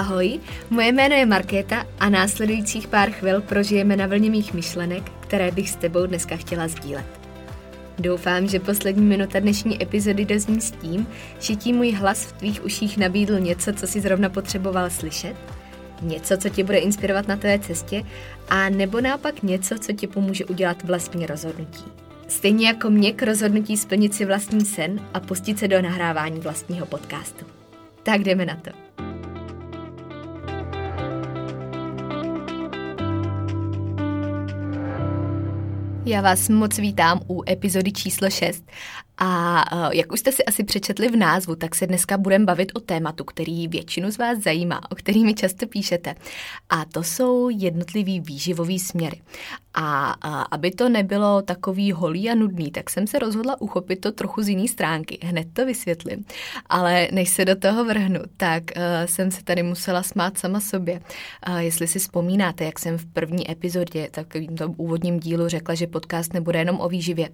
Ahoj, moje jméno je Markéta a následujících pár chvil prožijeme na vlně mých myšlenek, které bych s tebou dneska chtěla sdílet. Doufám, že poslední minuta dnešní epizody dozní s tím, že ti můj hlas v tvých uších nabídl něco, co si zrovna potřeboval slyšet, něco, co tě bude inspirovat na tvé cestě, a nebo naopak něco, co ti pomůže udělat vlastní rozhodnutí. Stejně jako mě k rozhodnutí splnit si vlastní sen a pustit se do nahrávání vlastního podcastu. Tak jdeme na to. Já vás moc vítám u epizody číslo 6 a uh, jak už jste si asi přečetli v názvu, tak se dneska budeme bavit o tématu, který většinu z vás zajímá, o který mi často píšete. A to jsou jednotlivý výživový směry. A uh, aby to nebylo takový holý a nudný, tak jsem se rozhodla uchopit to trochu z jiné stránky. Hned to vysvětlím. Ale než se do toho vrhnu, tak uh, jsem se tady musela smát sama sobě. Jestli si vzpomínáte, jak jsem v první epizodě, takovým tom úvodním dílu řekla, že podcast nebude jenom o výživě,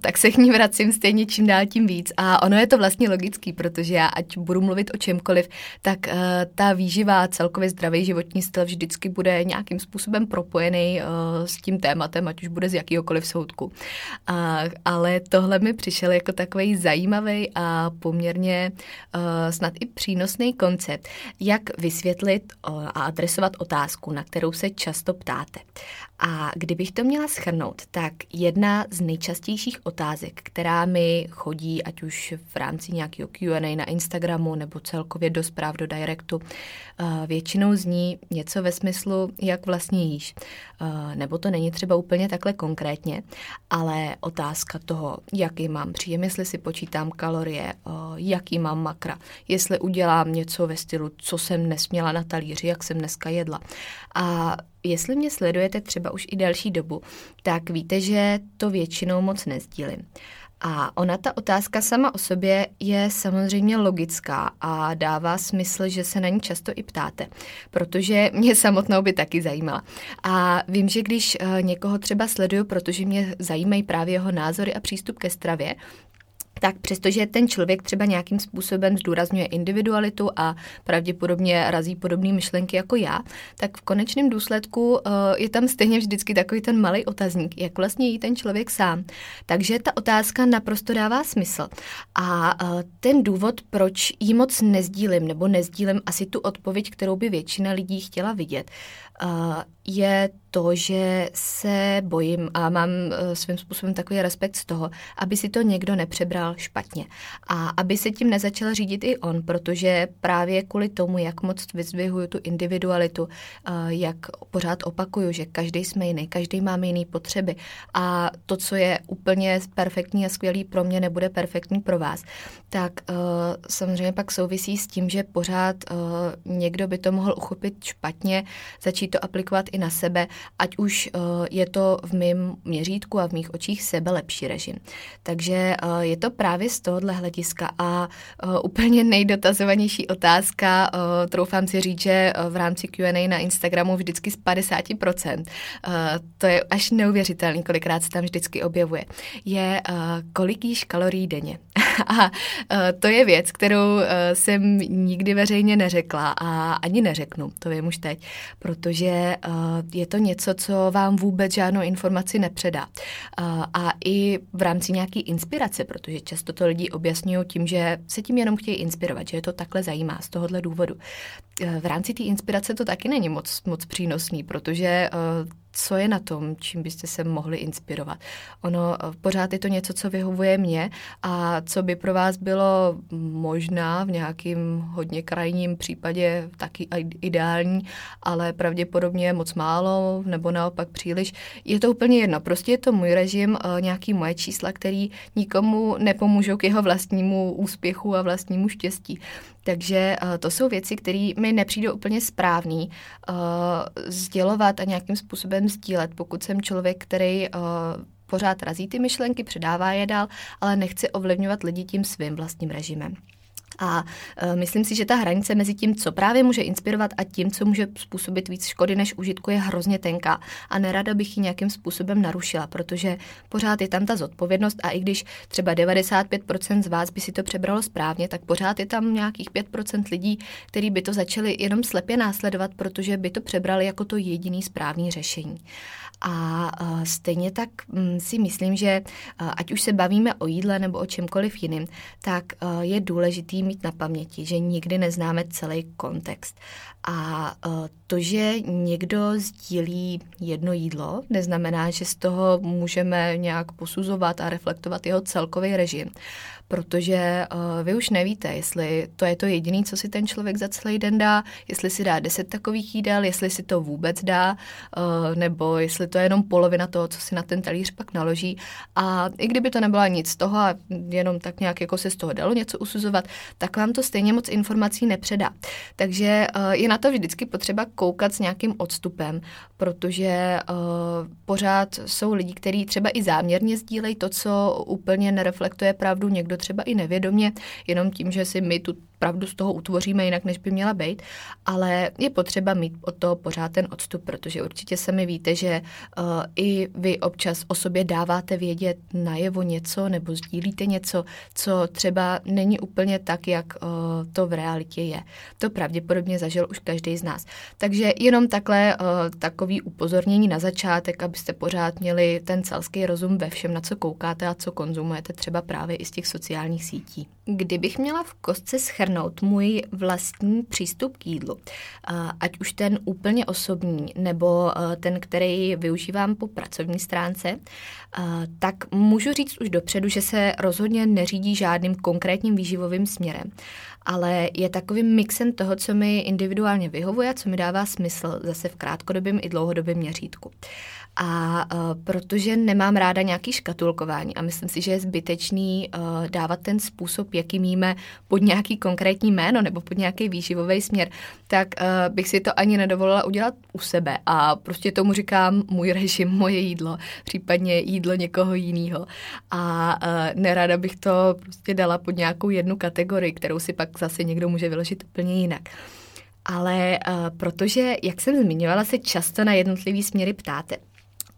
tak se k ní vracím stejně čím dál tím víc. A ono je to vlastně logický, protože já, ať budu mluvit o čemkoliv, tak uh, ta výživa, celkově zdravý životní styl vždycky bude nějakým způsobem propojený uh, s tím tématem, ať už bude z jakýhokoliv soudku. Uh, ale tohle mi přišel jako takový zajímavý a poměrně uh, snad i přínosný koncept, jak vysvětlit uh, a adresovat otázku, na kterou se často ptáte. A kdybych to měla schrnout, tak jedna z nejčastějších otázek, která mi chodí, ať už v rámci nějakého Q&A na Instagramu nebo celkově do zpráv do directu, eh, většinou zní něco ve smyslu, jak vlastně jíš. Eh, nebo to není třeba úplně takhle konkrétně, ale otázka toho, jaký mám příjem, jestli si počítám kalorie, eh, jaký mám makra, jestli udělám něco ve stylu, co jsem nesměla na talíři, jak jsem dneska jedla. A Jestli mě sledujete třeba už i další dobu, tak víte, že to většinou moc nezdílím. A ona, ta otázka sama o sobě je samozřejmě logická a dává smysl, že se na ní často i ptáte, protože mě samotnou by taky zajímala. A vím, že když eh, někoho třeba sleduju, protože mě zajímají právě jeho názory a přístup ke stravě, tak přestože ten člověk třeba nějakým způsobem zdůrazňuje individualitu a pravděpodobně razí podobné myšlenky jako já, tak v konečném důsledku uh, je tam stejně vždycky takový ten malý otazník, jak vlastně jí ten člověk sám. Takže ta otázka naprosto dává smysl. A uh, ten důvod, proč ji moc nezdílím, nebo nezdílím asi tu odpověď, kterou by většina lidí chtěla vidět, uh, je to, že se bojím a mám uh, svým způsobem takový respekt z toho, aby si to někdo nepřebral špatně. A aby se tím nezačal řídit i on, protože právě kvůli tomu, jak moc vyzvihuju tu individualitu, uh, jak pořád opakuju, že každý jsme jiný, každý máme jiný potřeby a to, co je úplně perfektní a skvělý pro mě, nebude perfektní pro vás, tak uh, samozřejmě pak souvisí s tím, že pořád někdo by to mohl uchopit špatně, začít to aplikovat i na sebe, ať už uh, je to v mém měřítku a v mých očích sebe lepší režim. Takže uh, je to právě z tohohle hlediska a uh, úplně nejdotazovanější otázka, troufám si říct, že v rámci Q&A na Instagramu vždycky z 50%, uh, to je až neuvěřitelný, kolikrát se tam vždycky objevuje, je kolik jíš kalorií denně. a uh, to je věc, kterou uh, jsem nikdy veřejně neřekla a ani neřeknu, to vím už teď, protože uh, je to něco, co vám vůbec žádnou informaci nepředá. A i v rámci nějaké inspirace, protože často to lidi objasňují tím, že se tím jenom chtějí inspirovat, že je to takhle zajímá z tohohle důvodu. V rámci té inspirace to taky není moc, moc přínosný, protože co je na tom, čím byste se mohli inspirovat. Ono eh, pořád je to něco, co vyhovuje mně a co by pro vás bylo možná v nějakým hodně krajním případě taky ideální, ale pravděpodobně moc málo nebo naopak příliš. Je to úplně jedno. Prostě je to můj režim, eh, nějaký moje čísla, který nikomu nepomůžou k jeho vlastnímu úspěchu a vlastnímu štěstí. Takže uh, to jsou věci, které mi nepřijdou úplně správný uh, sdělovat a nějakým způsobem sdílet, pokud jsem člověk, který uh, pořád razí ty myšlenky, předává je dál, ale nechci ovlivňovat lidi tím svým vlastním režimem. A uh, myslím si, že ta hranice mezi tím, co právě může inspirovat a tím, co může způsobit víc škody než užitku, je hrozně tenká. A nerada bych ji nějakým způsobem narušila, protože pořád je tam ta zodpovědnost a i když třeba 95% z vás by si to přebralo správně, tak pořád je tam nějakých 5% lidí, kteří by to začali jenom slepě následovat, protože by to přebrali jako to jediný správný řešení. A uh, stejně tak um, si myslím, že uh, ať už se bavíme o jídle nebo o čemkoliv jiným, tak je důležitý mít na paměti, že nikdy neznáme celý kontext. A to, že někdo sdílí jedno jídlo, neznamená, že z toho můžeme nějak posuzovat a reflektovat jeho celkový režim protože uh, vy už nevíte, jestli to je to jediné, co si ten člověk za celý den dá, jestli si dá deset takových jídel, jestli si to vůbec dá, uh, nebo jestli to je jenom polovina toho, co si na ten talíř pak naloží. A i kdyby to nebyla nic z toho a jenom tak nějak jako se z toho dalo něco usuzovat, tak vám to stejně moc informací nepředá. Takže uh, je na to vždycky potřeba koukat s nějakým odstupem, protože uh, pořád jsou lidi, kteří třeba i záměrně sdílejí to, co úplně nereflektuje pravdu, někdo třeba i nevědomě, jenom tím, že si my tu pravdu z toho utvoříme jinak, než by měla být, ale je potřeba mít od toho pořád ten odstup, protože určitě sami víte, že uh, i vy občas o sobě dáváte vědět najevo něco nebo sdílíte něco, co třeba není úplně tak, jak uh, to v realitě je. To pravděpodobně zažil už každý z nás. Takže jenom takhle uh, takový upozornění na začátek, abyste pořád měli ten celský rozum ve všem, na co koukáte a co konzumujete třeba právě i z těch sociálních sítí. Kdybych měla v kostce schrnout můj vlastní přístup k jídlu, ať už ten úplně osobní, nebo ten, který využívám po pracovní stránce, tak můžu říct už dopředu, že se rozhodně neřídí žádným konkrétním výživovým směrem, ale je takovým mixem toho, co mi individuálně vyhovuje a co mi dává smysl zase v krátkodobém i dlouhodobém měřítku. A uh, protože nemám ráda nějaký škatulkování a myslím si, že je zbytečný uh, dávat ten způsob, jaký míme pod nějaký konkrétní jméno nebo pod nějaký výživový směr, tak uh, bych si to ani nedovolila udělat u sebe a prostě tomu říkám můj režim, moje jídlo, případně jídlo někoho jiného. A uh, nerada bych to prostě dala pod nějakou jednu kategorii, kterou si pak zase někdo může vyložit úplně jinak. Ale uh, protože, jak jsem zmiňovala, se často na jednotlivý směry ptáte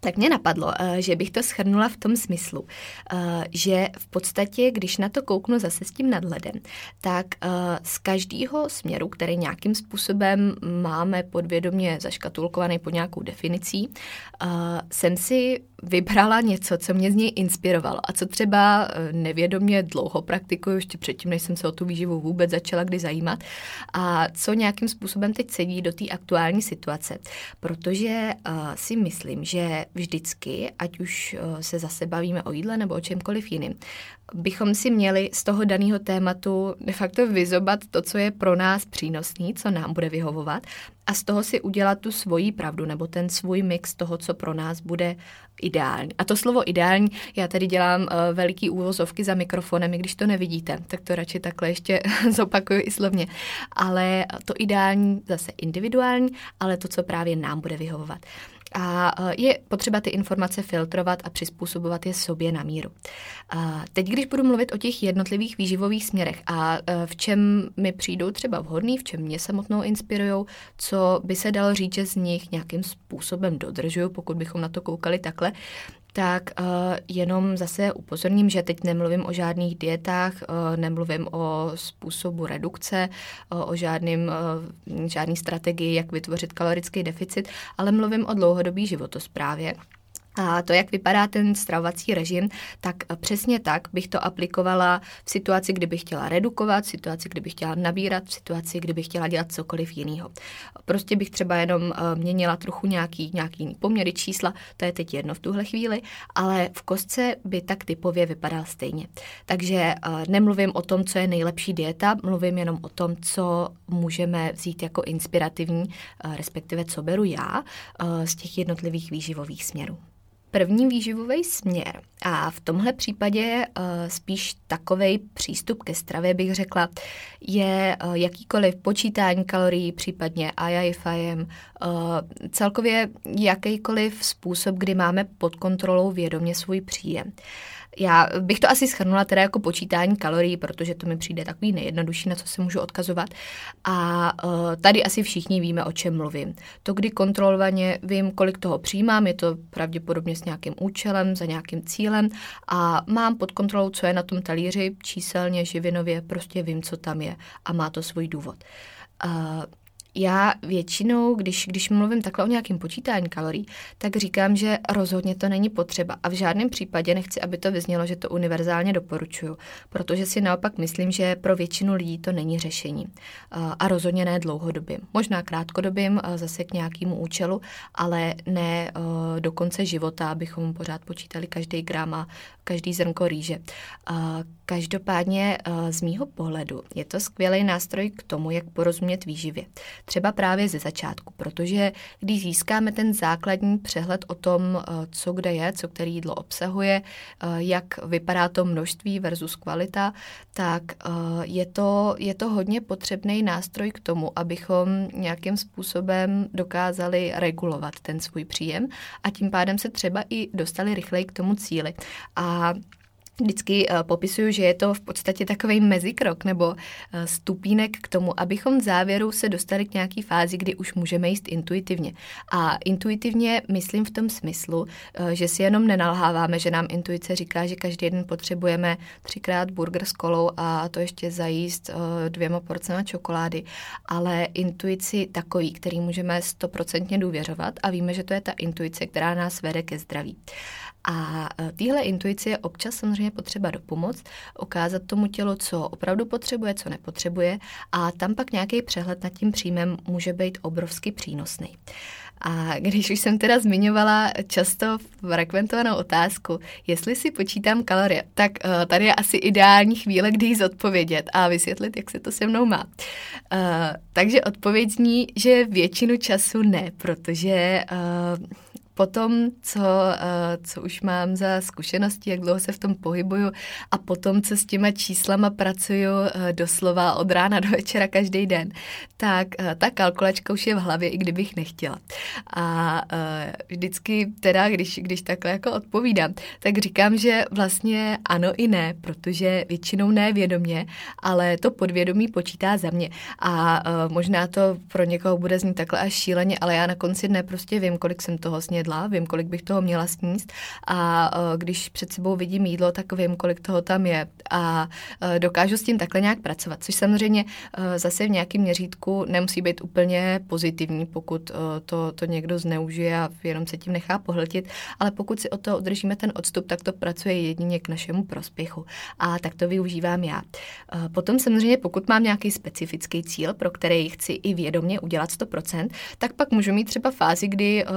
tak mě napadlo, eh, že bych to schrnula v tom smyslu, eh, že v podstatě, když na to kouknu zase s tím nadhledem, tak eh, z každého směru, který nějakým způsobem máme podvědomě zaškatulkovaný pod nějakou definicí, jsem si vybrala něco, co mě z něj inspirovalo a co třeba nevědomě dlouho praktikuju, ještě předtím, než jsem se o tu výživu vůbec začala kdy zajímat a co nějakým způsobem teď sedí do té aktuální situace. Protože si myslím, že vždycky, ať už eh, se zase bavíme o jídle nebo o čemkoliv jiným, bychom si měli z toho daného tématu de facto vyzobat to, co je pro nás přínosný, co nám bude vyhovovat a z toho si udělat tu svoji pravdu nebo ten svůj mix toho, co pro nás bude ideální. A to slovo ideální, já tady dělám uh, veliký úvozovky za mikrofonem, i když to nevidíte, tak to radši takhle ještě zopakuju i slovně. Ale to ideální zase individuální, ale to, co právě nám bude vyhovovat. A e, je potřeba ty informace filtrovat a přizpůsobovat je sobě na míru. A teď, když budu mluvit o těch jednotlivých výživových směrech a e, v čem mi přijdou třeba vhodný, v čem mě samotnou inspirují, co by se dalo říct, že z nich nějakým způsobem dodržuju, pokud bychom na to koukali takhle, tak uh, jenom zase upozorním, že teď nemluvím o žádných dietách, uh, nemluvím o způsobu redukce, uh, o žádným, uh, žádný strategii, jak vytvořit kalorický deficit, ale mluvím o dlouhodobý životosprávě. A to, jak vypadá ten stravovací režim, tak přesně tak bych to aplikovala v situaci, kdybych chtěla redukovat, v situaci, kdybych chtěla nabírat, v situaci, kdybych chtěla dělat cokoliv jiného. Prostě bych třeba jenom eh, měnila trochu nějaký, nějaký poměry čísla, to je teď jedno v tuhle chvíli, ale v kostce by tak typově vypadal stejně. Takže eh, nemluvím o tom, co je nejlepší dieta, mluvím jenom o tom, co můžeme vzít jako inspirativní, eh, respektive co beru já z těch jednotlivých výživových směrů. První výživový směr. A v tomhle případě uh, spíš takový přístup ke stravě bych řekla, je uh, jakýkoliv počítání kalorií, případně IIFIM, uh, celkově jakýkoliv způsob, kdy máme pod kontrolou vědomě svůj příjem. Já bych to asi schrnula teda jako počítání kalorií, protože to mi přijde takový nejjednodušší, na co se můžu odkazovat. A uh, tady asi všichni víme, o čem mluvím. To, kdy kontrolovaně vím, kolik toho přijímám, je to pravděpodobně s nějakým účelem, za nějakým cílem a mám pod kontrolou, co je na tom talíři, číselně, živinově, prostě vím, co tam je a má to svůj důvod. Uh, já většinou, když, když mluvím takhle o nějakém počítání kalorií, tak říkám, že rozhodně to není potřeba a v žádném případě nechci, aby to vyznělo, že to univerzálně doporučuju, protože si naopak myslím, že pro většinu lidí to není řešení a rozhodně ne dlouhodobým. Možná krátkodobým, zase k nějakému účelu, ale ne do konce života, abychom pořád počítali každý gram a každý zrnko rýže. Každopádně z mýho pohledu je to skvělý nástroj k tomu, jak porozumět výživě třeba právě ze začátku, protože když získáme ten základní přehled o tom, eh, co kde je, co který jídlo obsahuje, eh, jak vypadá to množství versus kvalita, tak eh, je to, je to hodně potřebný nástroj k tomu, abychom nějakým způsobem dokázali regulovat ten svůj příjem a tím pádem se třeba i dostali rychleji k tomu cíli. A Vždycky uh, popisuju, že je to v podstatě takový mezikrok nebo uh, stupínek k tomu, abychom v závěru se dostali k nějaký fázi, kdy už můžeme jíst intuitivně. A intuitivně myslím v tom smyslu, uh, že si jenom nenalháváme, že nám intuice říká, že každý den potřebujeme třikrát burger s kolou a to ještě zajíst dvěma porcema čokolády, ale intuici takový, který můžeme stoprocentně důvěřovat a víme, že to je ta intuice, která nás vede ke zdraví. A téhle intuici je občas samozřejmě potřeba dopomoct, ukázat tomu tělu, co opravdu potřebuje, co nepotřebuje a tam pak nějaký přehled nad tím příjmem může být obrovsky přínosný. A když už jsem teda zmiňovala často frekventovanou otázku, jestli si počítám kalorie, tak uh, tady je asi ideální chvíle, kdy ji zodpovědět a vysvětlit, jak se to se mnou má. Uh, takže odpověď zní, že většinu času ne, protože uh, potom, co, eh, co už mám za zkušenosti, jak dlouho se v tom pohybuju a potom, co s těma číslama pracuju eh, doslova od rána do večera každý den, tak eh, ta kalkulačka už je v hlavě, i kdybych nechtěla. A vždycky teda, když, když takhle jako odpovídám, tak říkám, že vlastně ano i ne, protože většinou ne vědomě, ale to podvědomí počítá za mě. A možná to pro někoho bude znít takhle až šíleně, ale já na konci dne prostě vím, kolik jsem toho snědla jedla, vím, kolik bych toho měla sníst. A e, když před sebou vidím jídlo, tak vím, kolik toho tam je. A e, dokážu s tím takhle nějak pracovat, což samozřejmě e, zase v nějakém měřítku nemusí být úplně pozitivní, pokud to, to někdo zneužije a jenom se tím nechá pohltit, ale pokud si o to udržíme ten odstup, tak to pracuje jedině k našemu prospěchu. A tak to využívám já. Potom samozřejmě, pokud mám nějaký specifický cíl, pro který chci i vědomě udělat 100%, tak pak můžu mít třeba fázi, kdy uh,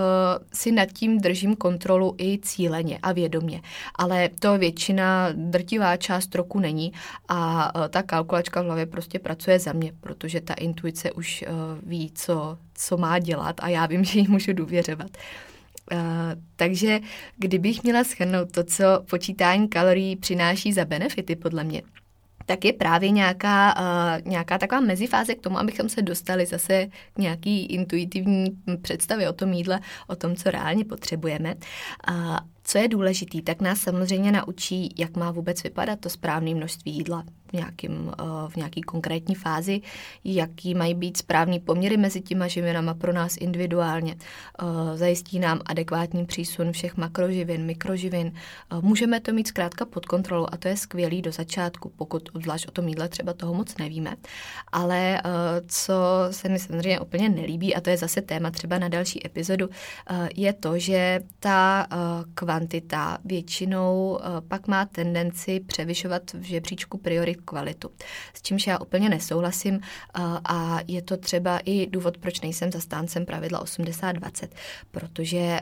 si nad tím držím kontrolu i cíleně a vědomě. Ale to většina, drtivá část roku není a e, ta kalkulačka v hlavě prostě pracuje za mě, protože ta intuice už e, ví, co, co má dělat a já vím, že jí můžu důvěřovat. Uh, takže kdybych měla schrnout to, co počítání kalorií přináší za benefity, podle mě, tak je právě nějaká, uh, nějaká taková mezifáze k tomu, abychom se dostali zase k nějaký intuitivní představě o tom jídle, o tom, co reálně potřebujeme. Uh, co je důležitý, tak nás samozřejmě naučí, jak má vůbec vypadat to správné množství jídla v, nějakým, eh, v nějaký konkrétní fázi, jaký mají být správný poměry mezi těma živinama pro nás individuálně. Eh, zajistí nám adekvátní přísun všech makroživin, mikroživin. Eh, můžeme to mít zkrátka pod kontrolou a to je skvělý do začátku, pokud zvlášť o tom jídle třeba toho moc nevíme. Ale co se mi samozřejmě úplně nelíbí, a to je zase téma třeba na další epizodu, je to, že ta kvantita většinou pak má tendenci převyšovat v žebříčku priorit kvalitu. S čímž já úplně nesouhlasím a je to třeba i důvod, proč nejsem zastáncem pravidla 80-20, protože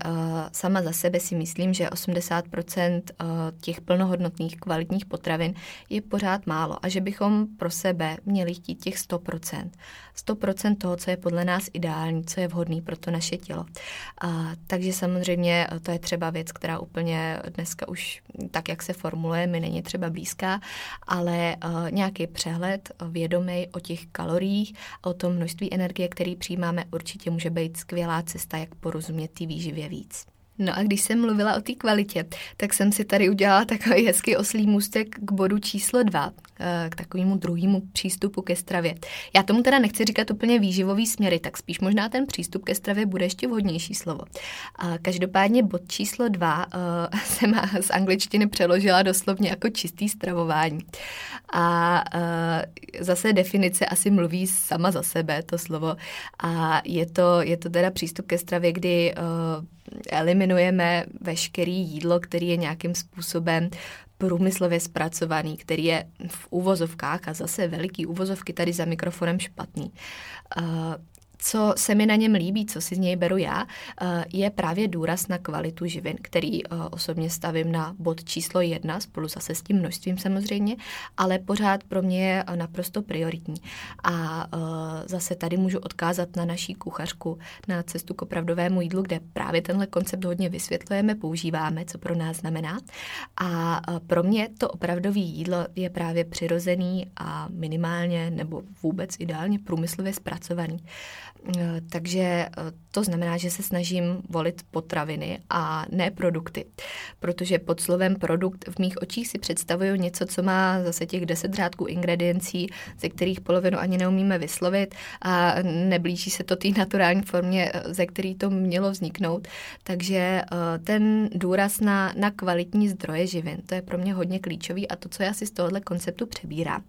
sama za sebe si myslím, že 80% těch plnohodnotných kvalitních potravin je pořád málo a že bychom pro sebe měli chtít těch 100%. 100% toho, co je podle nás ideální, co je vhodný pro to naše tělo. A, takže samozřejmě to je třeba věc, která úplně dneska už tak, jak se formuluje, mi není třeba blízká, ale nějaký přehled vědomý o těch kaloriích a o tom množství energie, který přijímáme, určitě může být skvělá cesta, jak porozumět té výživě víc. No a když jsem mluvila o té kvalitě, tak jsem si tady udělala takový hezký oslý můstek k bodu číslo dva, eh, k takovému druhému přístupu ke stravě. Já tomu teda nechci říkat úplně výživový směry, tak spíš možná ten přístup ke stravě bude ještě vhodnější slovo. Každopádně bod číslo dva eh, jsem z angličtiny přeložila doslovně jako čistý stravování. A eh, zase definice asi mluví sama za sebe, to slovo. A je to, je to teda přístup ke stravě, kdy eliminujeme veškerý jídlo, který je nějakým způsobem průmyslově zpracovaný, který je v uvozovkách a zase veliký uvozovky tady za mikrofonem špatný. Co se mi na něm líbí, co si z něj beru já, eh, je právě důraz na kvalitu živin, který eh, osobně stavím na bod číslo jedna, spolu zase s tím množstvím samozřejmě, ale pořád pro mě je naprosto prioritní. A eh, zase tady můžu odkázat na naší kuchařku, na cestu k opravdovému jídlu, kde právě tenhle koncept hodně vysvětlujeme, používáme, co pro nás znamená. A pro mě to opravdové jídlo je právě přirozený a minimálně nebo vůbec ideálně průmyslově zpracovaný. Eh, takže eh, to znamená, že se snažím volit potraviny a ne produkty, protože pod slovem produkt v mých očích si představuju něco, co má zase těch deset řádků ingrediencí, ze kterých polovinu ani neumíme vyslovit a neblíží se to té naturální formě, eh, ze který to mělo vzniknout. Takže ten důraz na, na kvalitní zdroje živin, to je pro mě hodně klíčový a to, co já si z tohohle konceptu přebírám.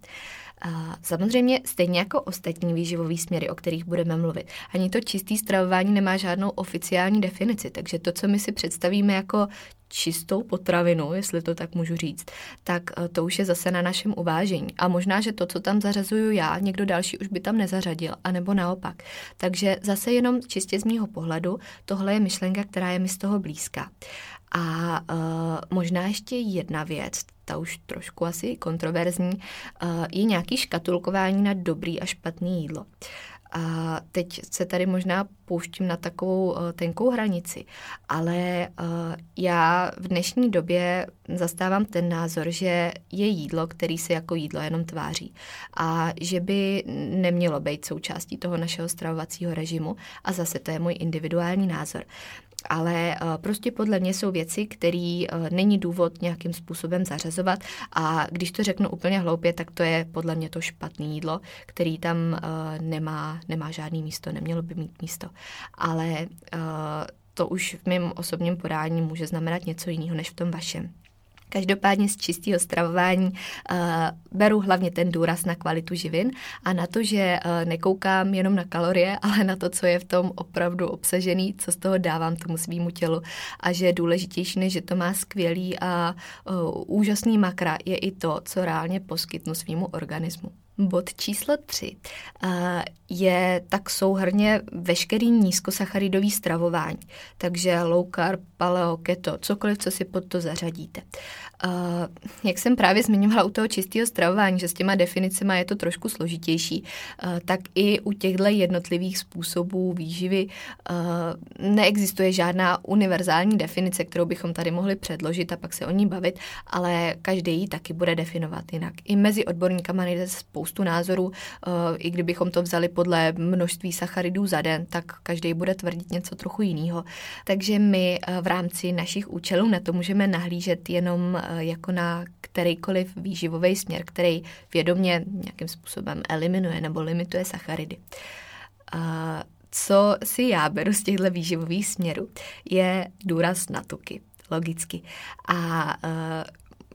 A samozřejmě stejně jako ostatní výživové směry, o kterých budeme mluvit. Ani to čistý stravování nemá žádnou oficiální definici, takže to, co my si představíme jako čistou potravinu, jestli to tak můžu říct, tak eh, to už je zase na našem uvážení. A možná, že to, co tam zařazuju já, někdo další už by tam nezařadil, anebo naopak. Takže zase jenom čistě z mýho pohledu, tohle je myšlenka, která je mi z toho blízká. A uh, možná ještě jedna věc, ta už trošku asi kontroverzní, uh, je nějaký škatulkování na dobrý a špatný jídlo. A teď se tady možná pouštím na takovou uh, tenkou hranici, ale uh, já v dnešní době zastávám ten názor, že je jídlo, který se jako jídlo jenom tváří. A že by nemělo být součástí toho našeho stravovacího režimu. A zase to je můj individuální názor ale eh, prostě podle mě jsou věci, které eh, není důvod nějakým způsobem zařazovat a když to řeknu úplně hloupě, tak to je podle mě to špatné jídlo, který tam eh, nemá, nemá žádný místo, nemělo by mít místo. Ale to už v mém osobním podání může znamenat něco jiného než v tom vašem. Každopádně z čistého stravování uh, beru hlavně ten důraz na kvalitu živin a na to, že uh, nekoukám jenom na kalorie, ale na to, co je v tom opravdu obsažený, co z toho dávám tomu svýmu tělu a že je důležitější, než že to má skvělý a uh, úžasný makra, je i to, co reálně poskytnu svýmu organismu. Bod číslo tři je tak souhrně veškerý nízkosacharidový stravování. Takže low carb, paleo, keto, cokoliv, co si pod to zařadíte. Uh, jak jsem právě zmiňovala u toho čistého stravování, že s těma definicemi je to trošku složitější, uh, tak i u těchto jednotlivých způsobů výživy neexistuje žádná univerzální definice, kterou bychom tady mohli předložit a pak se o ní bavit, ale každý ji taky bude definovat jinak. I mezi odborníkama nejde spoustu názorů, i kdybychom to vzali podle množství sacharidů za den, tak každý bude tvrdit něco trochu jiného. Takže my v rámci našich účelů na to můžeme nahlížet jenom Eh, jako na kterýkoliv výživový směr, který vědomě nějakým způsobem eliminuje nebo limituje sacharidy. Co si já beru z těchto výživových směrů, je důraz na tuky, logicky. A eh,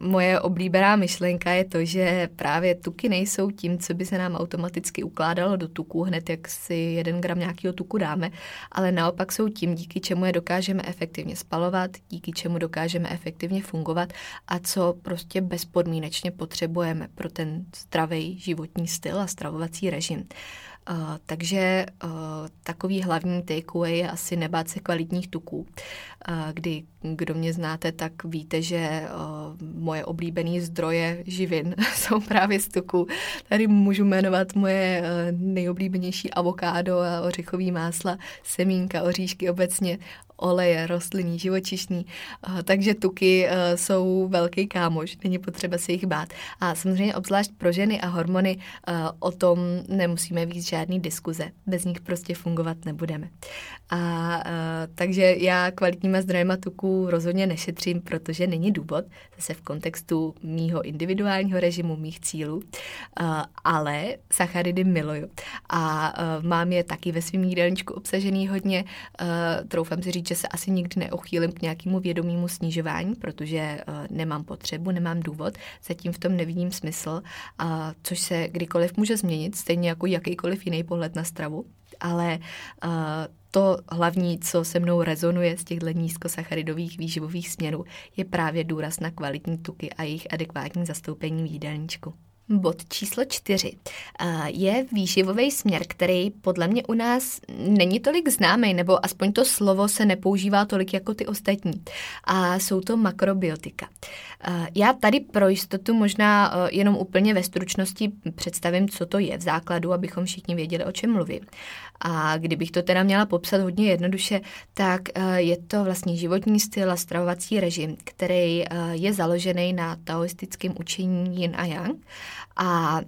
moje oblíbená myšlenka je to, že právě tuky nejsou tím, co by se nám automaticky ukládalo do tuku, hned jak si jeden gram nějakého tuku dáme, ale naopak jsou tím, díky čemu je dokážeme efektivně spalovat, díky čemu dokážeme efektivně fungovat a co prostě bezpodmínečně potřebujeme pro ten zdravý životní styl a stravovací režim. Uh, takže uh, takový hlavní takeaway je asi nebát se kvalitních tuků, uh, kdy kdo mě znáte, tak víte, že moje oblíbené zdroje živin jsou právě z tuků. Tady můžu jmenovat moje nejoblíbenější avokádo a ořechový másla, semínka, oříšky obecně, oleje, rostlinný, živočišný. Takže tuky jsou velký kámoš, není potřeba se jich bát. A samozřejmě obzvlášť pro ženy a hormony o tom nemusíme víc žádný diskuze. Bez nich prostě fungovat nebudeme. A takže já kvalitníma zdrojema tuků rozhodně nešetřím, protože není důvod, zase v kontextu mýho individuálního režimu, mých cílů, ale sacharidy miluju. A mám je taky ve svém jídelníčku obsažený hodně. Troufám si říct, že se asi nikdy neochýlím k nějakému vědomému snižování, protože nemám potřebu, nemám důvod, zatím v tom nevidím smysl, což se kdykoliv může změnit, stejně jako jakýkoliv jiný pohled na stravu, ale uh, to hlavní, co se mnou rezonuje z těchto nízkosacharidových výživových směrů, je právě důraz na kvalitní tuky a jejich adekvátní zastoupení v jídelníčku. Bod číslo čtyři je výživový směr, který podle mě u nás není tolik známý, nebo aspoň to slovo se nepoužívá tolik jako ty ostatní. A jsou to makrobiotika. Já tady pro jistotu možná jenom úplně ve stručnosti představím, co to je v základu, abychom všichni věděli, o čem mluvím. A kdybych to teda měla popsat hodně jednoduše, tak je to vlastně životní styl a stravovací režim, který je založený na taoistickém učení yin a yang a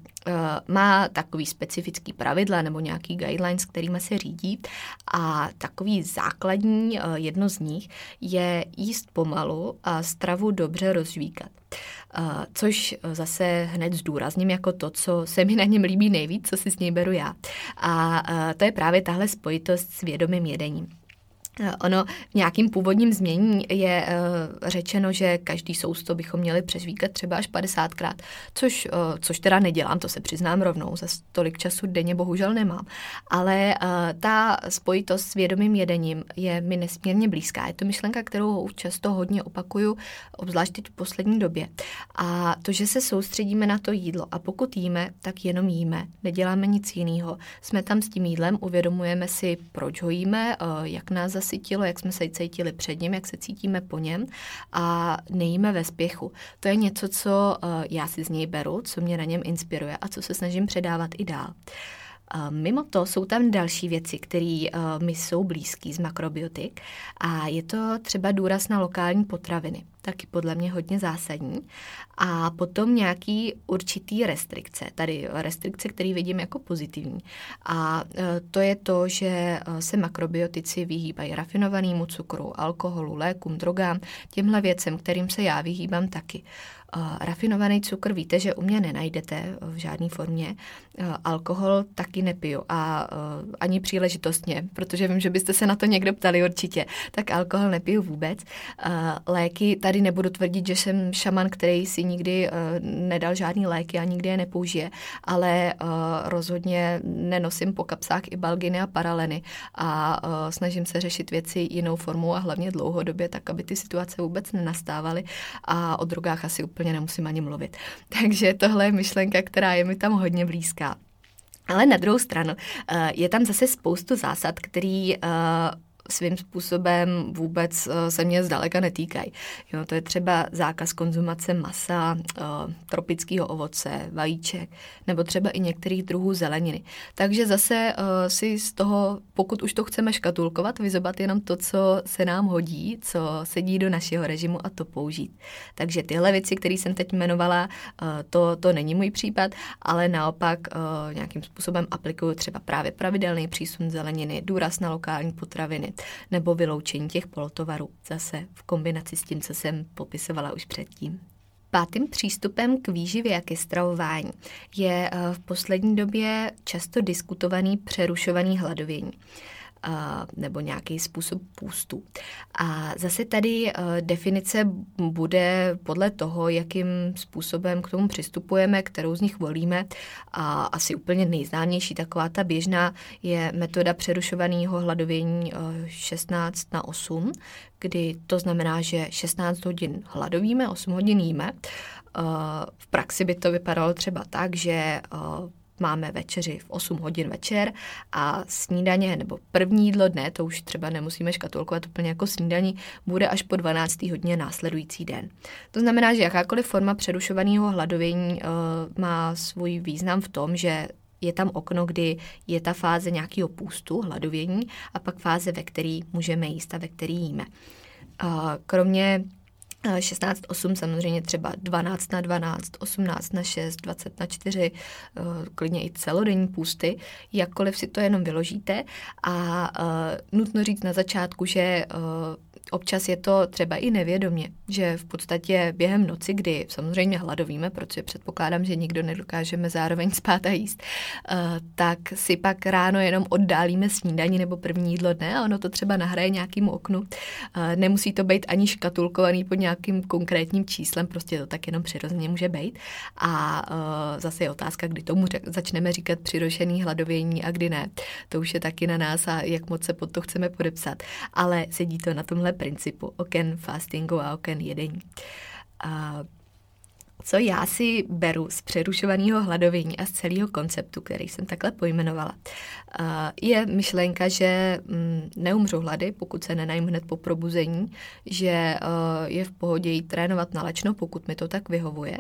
má takový specifický pravidla nebo nějaký guidelines, kterými se řídí a takový základní, uh, jedno z nich je jíst pomalu a stravu dobře rozvíkat. Uh, což zase hned zdůrazním jako to, co se mi na něm líbí nejvíc, co si s něj beru já. A to je právě tahle spojitost s vědomým jedením. Eh, ono v nějakým původním změní je uh, řečeno, že každý sousto bychom měli přežvíkat třeba až 50krát, což, uh, což teda nedělám, to se přiznám rovnou, za tolik času denně bohužel nemám. Ale uh, ta spojitost s vědomým jedením je mi nesmírně blízká. Je to myšlenka, kterou často hodně opakuju, obzvlášť teď v poslední době. A to, že se soustředíme na to jídlo a pokud jíme, tak jenom jíme, neděláme nic jiného. Jsme tam s tím jídlem, uvědomujeme si, proč ho jíme, uh, jak nás zasytilo, jak jsme se cítili před ním, jak se cítíme po něm a nejíme ve spěchu. To je něco, co eh, já si z něj beru, co mě na něm inspiruje a co se snažím předávat i dál. Mimo to jsou tam další věci, které uh, mi jsou blízký z makrobiotik a je to třeba důraz na lokální potraviny, taky podle mě hodně zásadní. A potom nějaký určitý restrikce, tady restrikce, které vidím jako pozitivní. A uh, to je to, že uh, se makrobiotici vyhýbají rafinovanému cukru, alkoholu, lékům, drogám, těmhle věcem, kterým se já vyhýbám taky. Rafinovaný cukr víte, že u mě nenajdete v žádné formě. Alkohol taky nepiju a ani příležitostně, protože vím, že byste se na to někdo ptali určitě. Tak alkohol nepiju vůbec. Léky, tady nebudu tvrdit, že jsem šaman, který si nikdy nedal žádný léky a nikdy je nepoužije, ale rozhodně nenosím po kapsách i balginy a paraleny a snažím se řešit věci jinou formou a hlavně dlouhodobě, tak aby ty situace vůbec nenastávaly a o drogách asi úplně nemusím ani mluvit. Takže tohle je myšlenka, která je mi tam hodně blízká. Ale na druhou stranu je tam zase spoustu zásad, který svým způsobem vůbec eh, se mě zdaleka netýkají. Jo, to je třeba zákaz konzumace masa, eh, tropického ovoce, vajíček, nebo třeba i některých druhů zeleniny. Takže zase eh, si z toho, pokud už to chceme škatulkovat, vyzobat jenom to, co se nám hodí, co sedí do našeho režimu a to použít. Takže tyhle věci, které jsem teď jmenovala, to, to není můj případ, ale naopak nějakým způsobem aplikuju třeba právě pravidelný přísun zeleniny, důraz na lokální potraviny, nebo vyloučení těch polotovarů, zase v kombinaci s tím, co jsem popisovala už předtím. Pátým přístupem k výživě a ke stravování je eh, v poslední době často diskutovaný přerušovaný hladovění. Nebo nějaký způsob půstu. A zase tady definice bude podle toho, jakým způsobem k tomu přistupujeme, kterou z nich volíme. A asi úplně nejznámější taková ta běžná je metoda přerušovaného hladovění 16 na 8, kdy to znamená, že 16 hodin hladovíme, 8 hodin jíme. V praxi by to vypadalo třeba tak, že máme večeři v 8 hodin večer a snídaně nebo první jídlo dne, to už třeba nemusíme škatulkovat úplně jako snídaní, bude až po 12. hodině následující den. To znamená, že jakákoliv forma přerušovaného hladovění uh, má svůj význam v tom, že je tam okno, kdy je ta fáze nějakého půstu, hladovění, a pak fáze, ve který můžeme jíst a ve který jíme. Kromě 16, 8 samozřejmě třeba 12 na 12, 18 na 6, 20 na 4, klidně i celodenní půsty, jakkoliv si to jenom vyložíte. A nutno říct na začátku, že občas je to třeba i nevědomě, že v podstatě během noci, kdy samozřejmě hladovíme, protože předpokládám, že nikdo nedokážeme zároveň spát a jíst, eh, tak si pak ráno jenom oddálíme snídaní nebo první jídlo dne a ono to třeba nahraje nějakým oknu. Eh, nemusí to být ani škatulkovaný pod nějakým konkrétním číslem, prostě to tak jenom přirozeně může být. A eh, zase je otázka, kdy tomu začneme říkat přirošený hladovění a kdy ne. To už je taky na nás a jak moc se pod to chceme podepsat. Ale sedí to na tomhle principu oken fastingu a oken jedení. A co já si beru z přerušovaného hladovění a z celého konceptu, který jsem takhle pojmenovala, je myšlenka, že mm, neumřu hlady, pokud se nenajím hned po probuzení, že je v pohodě jít trénovat na lečno, pokud mi to tak vyhovuje.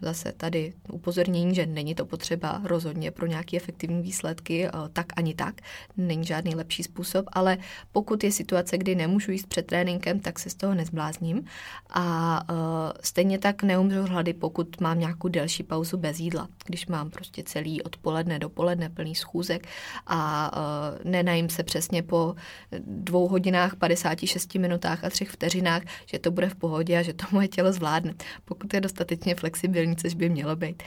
Zase tady upozornění, že není to potřeba rozhodně pro nějaké efektivní výsledky, tak ani tak, není žádný lepší způsob, ale pokud je situace, kdy nemůžu jíst před tréninkem, tak se z toho nezblázním. A stejně tak neumřu umřu hlady, pokud mám nějakou delší pauzu bez jídla. Když mám prostě celý odpoledne, dopoledne plný schůzek a uh, nenajím se přesně po dvou hodinách, 56 minutách a třech vteřinách, že to bude v pohodě a že to moje tělo zvládne, pokud je dostatečně flexibilní, což by mělo být.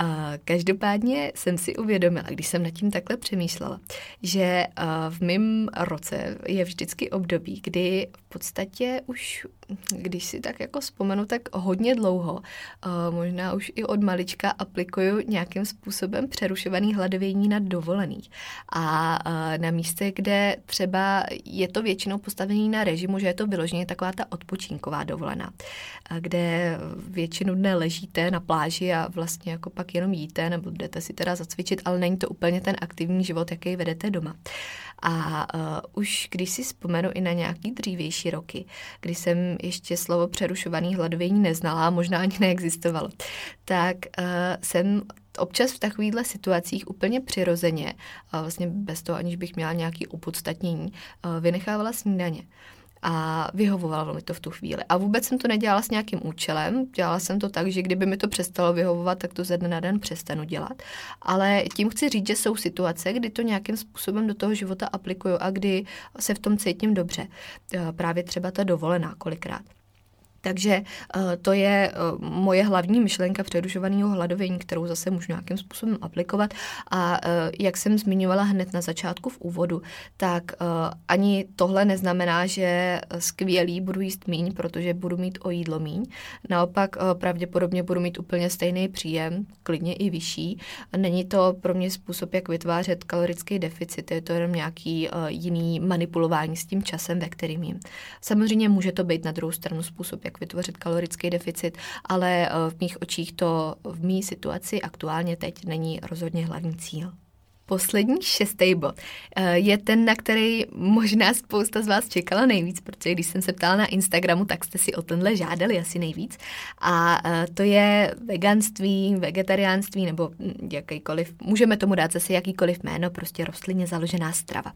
A každopádně jsem si uvědomila, když jsem nad tím takhle přemýšlela, že v mém roce je vždycky období, kdy v podstatě už, když si tak jako vzpomenu, tak hodně dlouho, možná už i od malička aplikuju nějakým způsobem přerušovaný hladovění na dovolených. A na místě, kde třeba je to většinou postavený na režimu, že je to vyloženě taková ta odpočínková dovolená, kde většinu dne ležíte na pláži a vlastně jako pak jenom jíte nebo jdete si teda zacvičit, ale není to úplně ten aktivní život, jaký vedete doma. A uh, už když si vzpomenu i na nějaký dřívější roky, kdy jsem ještě slovo přerušovaný hladovění neznala možná ani neexistovalo, tak uh, jsem občas v takovýchhle situacích úplně přirozeně, uh, vlastně bez toho, aniž bych měla nějaký opodstatnění, uh, vynechávala snídaně a vyhovovalo mi to v tu chvíli. A vůbec jsem to nedělala s nějakým účelem, dělala jsem to tak, že kdyby mi to přestalo vyhovovat, tak to ze dne na den přestanu dělat. Ale tím chci říct, že jsou situace, kdy to nějakým způsobem do toho života aplikuju a kdy se v tom cítím dobře. Právě třeba ta dovolená kolikrát. Takže uh, to je uh, moje hlavní myšlenka přerušovaného hladovění, kterou zase můžu nějakým způsobem aplikovat. A uh, jak jsem zmiňovala hned na začátku v úvodu, tak ani tohle neznamená, že skvělý budu jíst míň, protože budu mít o jídlo míň. Naopak pravděpodobně budu mít úplně stejný příjem, klidně i vyšší. Není to pro mě způsob, jak vytvářet kalorický deficit, je to jenom nějaký jiný manipulování s tím časem, ve kterým jím. Samozřejmě může to být na druhou stranu způsob, jak jak vytvořit kalorický deficit, ale eh, v mých očích to v mý situaci aktuálně teď není rozhodně hlavní cíl. Poslední šestý bod eh, je ten, na který možná spousta z vás čekala nejvíc, protože když jsem se ptala na Instagramu, tak jste si o tenhle žádali asi nejvíc. A eh, to je veganství, vegetariánství nebo jakýkoliv, můžeme tomu dát zase jakýkoliv jméno, prostě rostlině založená strava.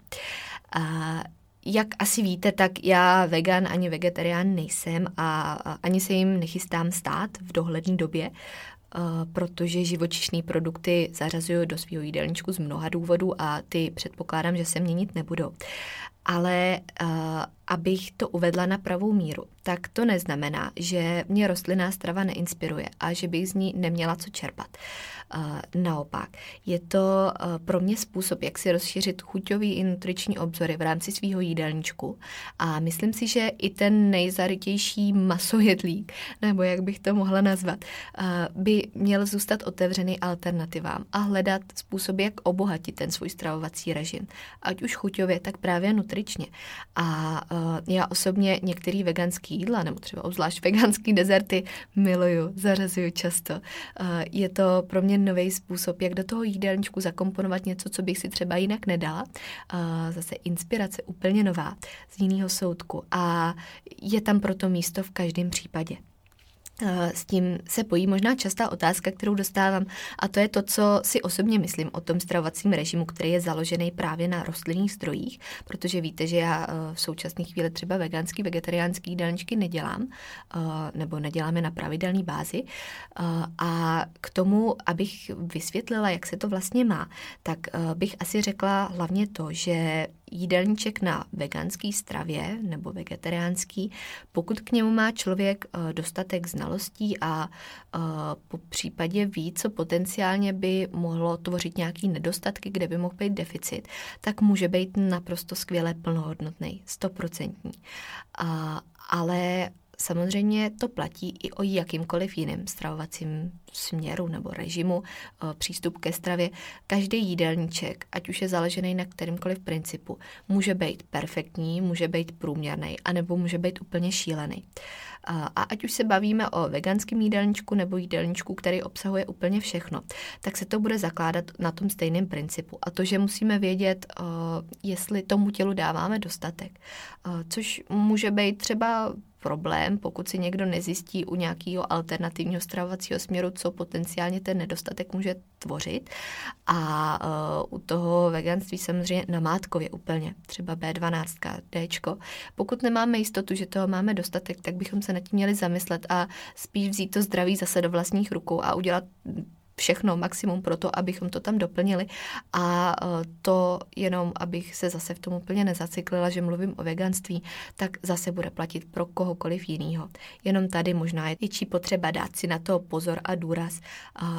A jak asi víte, tak já vegan ani vegetarián nejsem a ani se jim nechystám stát v dohledné době, eh, protože živočišné produkty zařazuju do svého jídelníčku z mnoha důvodů a ty předpokládám, že se měnit nebudou. Ale uh, abych to uvedla na pravou míru, tak to neznamená, že mě rostlinná strava neinspiruje a že bych z ní neměla co čerpat. Uh, naopak, je to uh, pro mě způsob, jak si rozšířit chuťový i nutriční obzory v rámci svého jídelníčku. A myslím si, že i ten nejzarytější masojedlík, nebo jak bych to mohla nazvat, uh, by měl zůstat otevřený alternativám a hledat způsoby, jak obohatit ten svůj stravovací režim. Ať už chuťově, tak právě nutričně. A já osobně některý veganský jídla, nebo třeba obzvlášť veganský dezerty, miluju, zařazuju často. Je to pro mě nový způsob, jak do toho jídelníčku zakomponovat něco, co bych si třeba jinak nedala. Zase inspirace úplně nová z jiného soudku a je tam proto místo v každém případě. Eh, s tím se pojí možná častá otázka, kterou dostávám, a to je to, co si osobně myslím o tom stravovacím režimu, který je založený právě na rostlinných zdrojích, protože víte, že já eh, v současné chvíli třeba veganský, vegetariánský jídelníčky nedělám, eh, nebo neděláme na pravidelné bázi. A k tomu, abych vysvětlila, jak se to vlastně má, tak bych asi řekla hlavně to, že jídelníček na veganský stravě nebo vegetariánský, pokud k němu má člověk eh, dostatek znalostí a eh, po případě ví, co potenciálně by mohlo tvořit nějaký nedostatky, kde by mohl být deficit, tak může být naprosto skvěle plnohodnotný, stoprocentní. Ale Samozřejmě to platí i o jakýmkoliv jiném stravovacím směru nebo režimu, eh, přístup ke stravě. Každý jídelníček, ať už je založený na kterýmkoliv principu, může být perfektní, může být průměrný, anebo může být úplně šílený. A ať už se bavíme o veganském jídelníčku nebo jídelníčku, který obsahuje úplně všechno, tak se to bude zakládat na tom stejném principu. A to, že musíme vědět, eh, jestli tomu tělu dáváme dostatek, eh, což může být třeba problém, pokud si někdo nezjistí u nějakého alternativního stravovacího směru, co potenciálně ten nedostatek může tvořit. A uh, u toho veganství samozřejmě namátkově úplně, třeba B12, D. Pokud nemáme jistotu, že toho máme dostatek, tak bychom se nad tím měli zamyslet a spíš vzít to zdraví zase do vlastních rukou a udělat všechno, maximum pro to, abychom to tam doplnili a e, to jenom, abych se zase v tom úplně nezacyklila, že mluvím o veganství, tak zase bude platit pro kohokoliv jiného. Jenom tady možná je větší potřeba dát si na to pozor a důraz,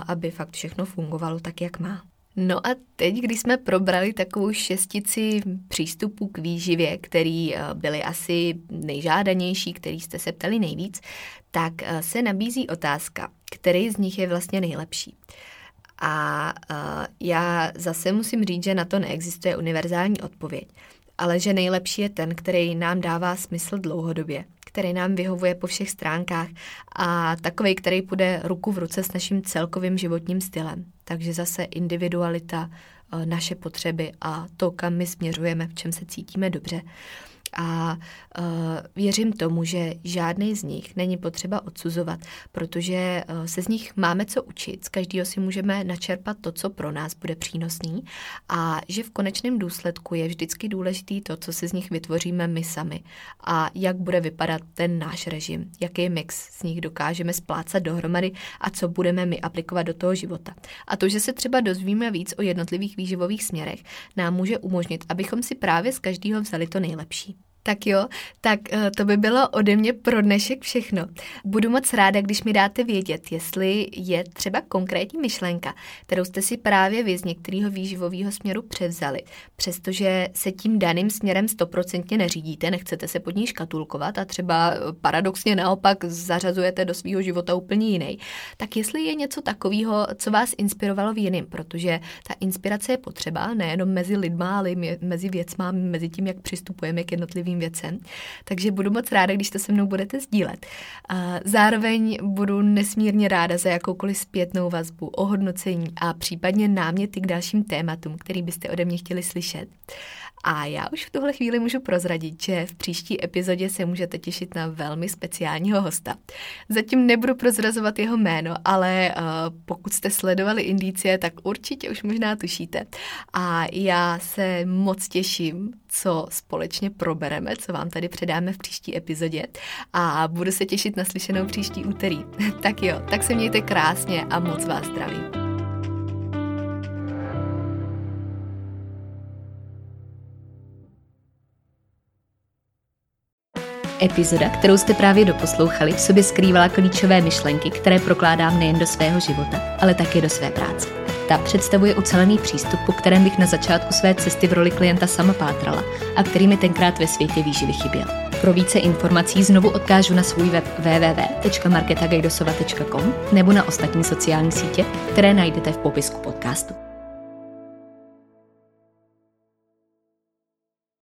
aby fakt všechno fungovalo tak, jak má. No a teď, když jsme probrali takovou šestici přístupů k výživě, který e, byly asi nejžádanější, který jste se ptali nejvíc, tak e, se nabízí otázka, který z nich je vlastně nejlepší. A uh, já zase musím říct, že na to neexistuje univerzální odpověď, ale že nejlepší je ten, který nám dává smysl dlouhodobě, který nám vyhovuje po všech stránkách a takový, který půjde ruku v ruce s naším celkovým životním stylem. Takže zase individualita, naše potřeby a to, kam my směřujeme, v čem se cítíme dobře. A uh, věřím tomu, že žádný z nich není potřeba odsuzovat, protože uh, se z nich máme co učit, z každého si můžeme načerpat to, co pro nás bude přínosný a že v konečném důsledku je vždycky důležitý to, co si z nich vytvoříme my sami a jak bude vypadat ten náš režim, jaký mix z nich dokážeme splácat dohromady a co budeme my aplikovat do toho života. A to, že se třeba dozvíme víc o jednotlivých výživových směrech, nám může umožnit, abychom si právě z každého vzali to nejlepší. Tak jo, tak eh, to by bylo ode mě pro dnešek všechno. Budu moc ráda, když mi dáte vědět, jestli je třeba konkrétní myšlenka, kterou jste si právě vy z některého výživového směru převzali, přestože se tím daným směrem stoprocentně neřídíte, nechcete se pod ní škatulkovat a třeba eh, paradoxně naopak zařazujete do svého života úplně jiný. Tak jestli je něco takového, co vás inspirovalo v jiném, protože ta inspirace je potřeba nejenom mezi lidma, ale mezi věcma, mezi tím, jak přistupujeme k jednotlivým zajímavým věcem. Takže budu moc ráda, když to se mnou budete sdílet. Zároveň budu nesmírně ráda za jakoukoliv zpětnou vazbu, ohodnocení a případně náměty k dalším tématům, který byste ode mě chtěli slyšet. A já už v tuhle chvíli můžu prozradit, že v příští epizodě se můžete těšit na velmi speciálního hosta. Zatím nebudu prozrazovat jeho jméno, ale uh, pokud jste sledovali indicie, tak určitě už možná tušíte. A já se moc těším, co společně probereme, co vám tady předáme v příští epizodě a budu se těšit na slyšenou příští úterý. tak jo, tak se mějte krásně a moc vás zdravím. Epizoda, kterou jste právě doposlouchali, v sobě skrývala klíčové myšlenky, které prokládám nejen do svého života, ale také do své práce. Ta představuje ucelený přístup, po kterém bych na začátku své cesty v roli klienta sama pátrala a který mi tenkrát ve světě výživy chyběl. Pro více informací znovu odkážu na svůj web www.marketagajdosova.com nebo na ostatní sociální sítě, které najdete v popisku podcastu.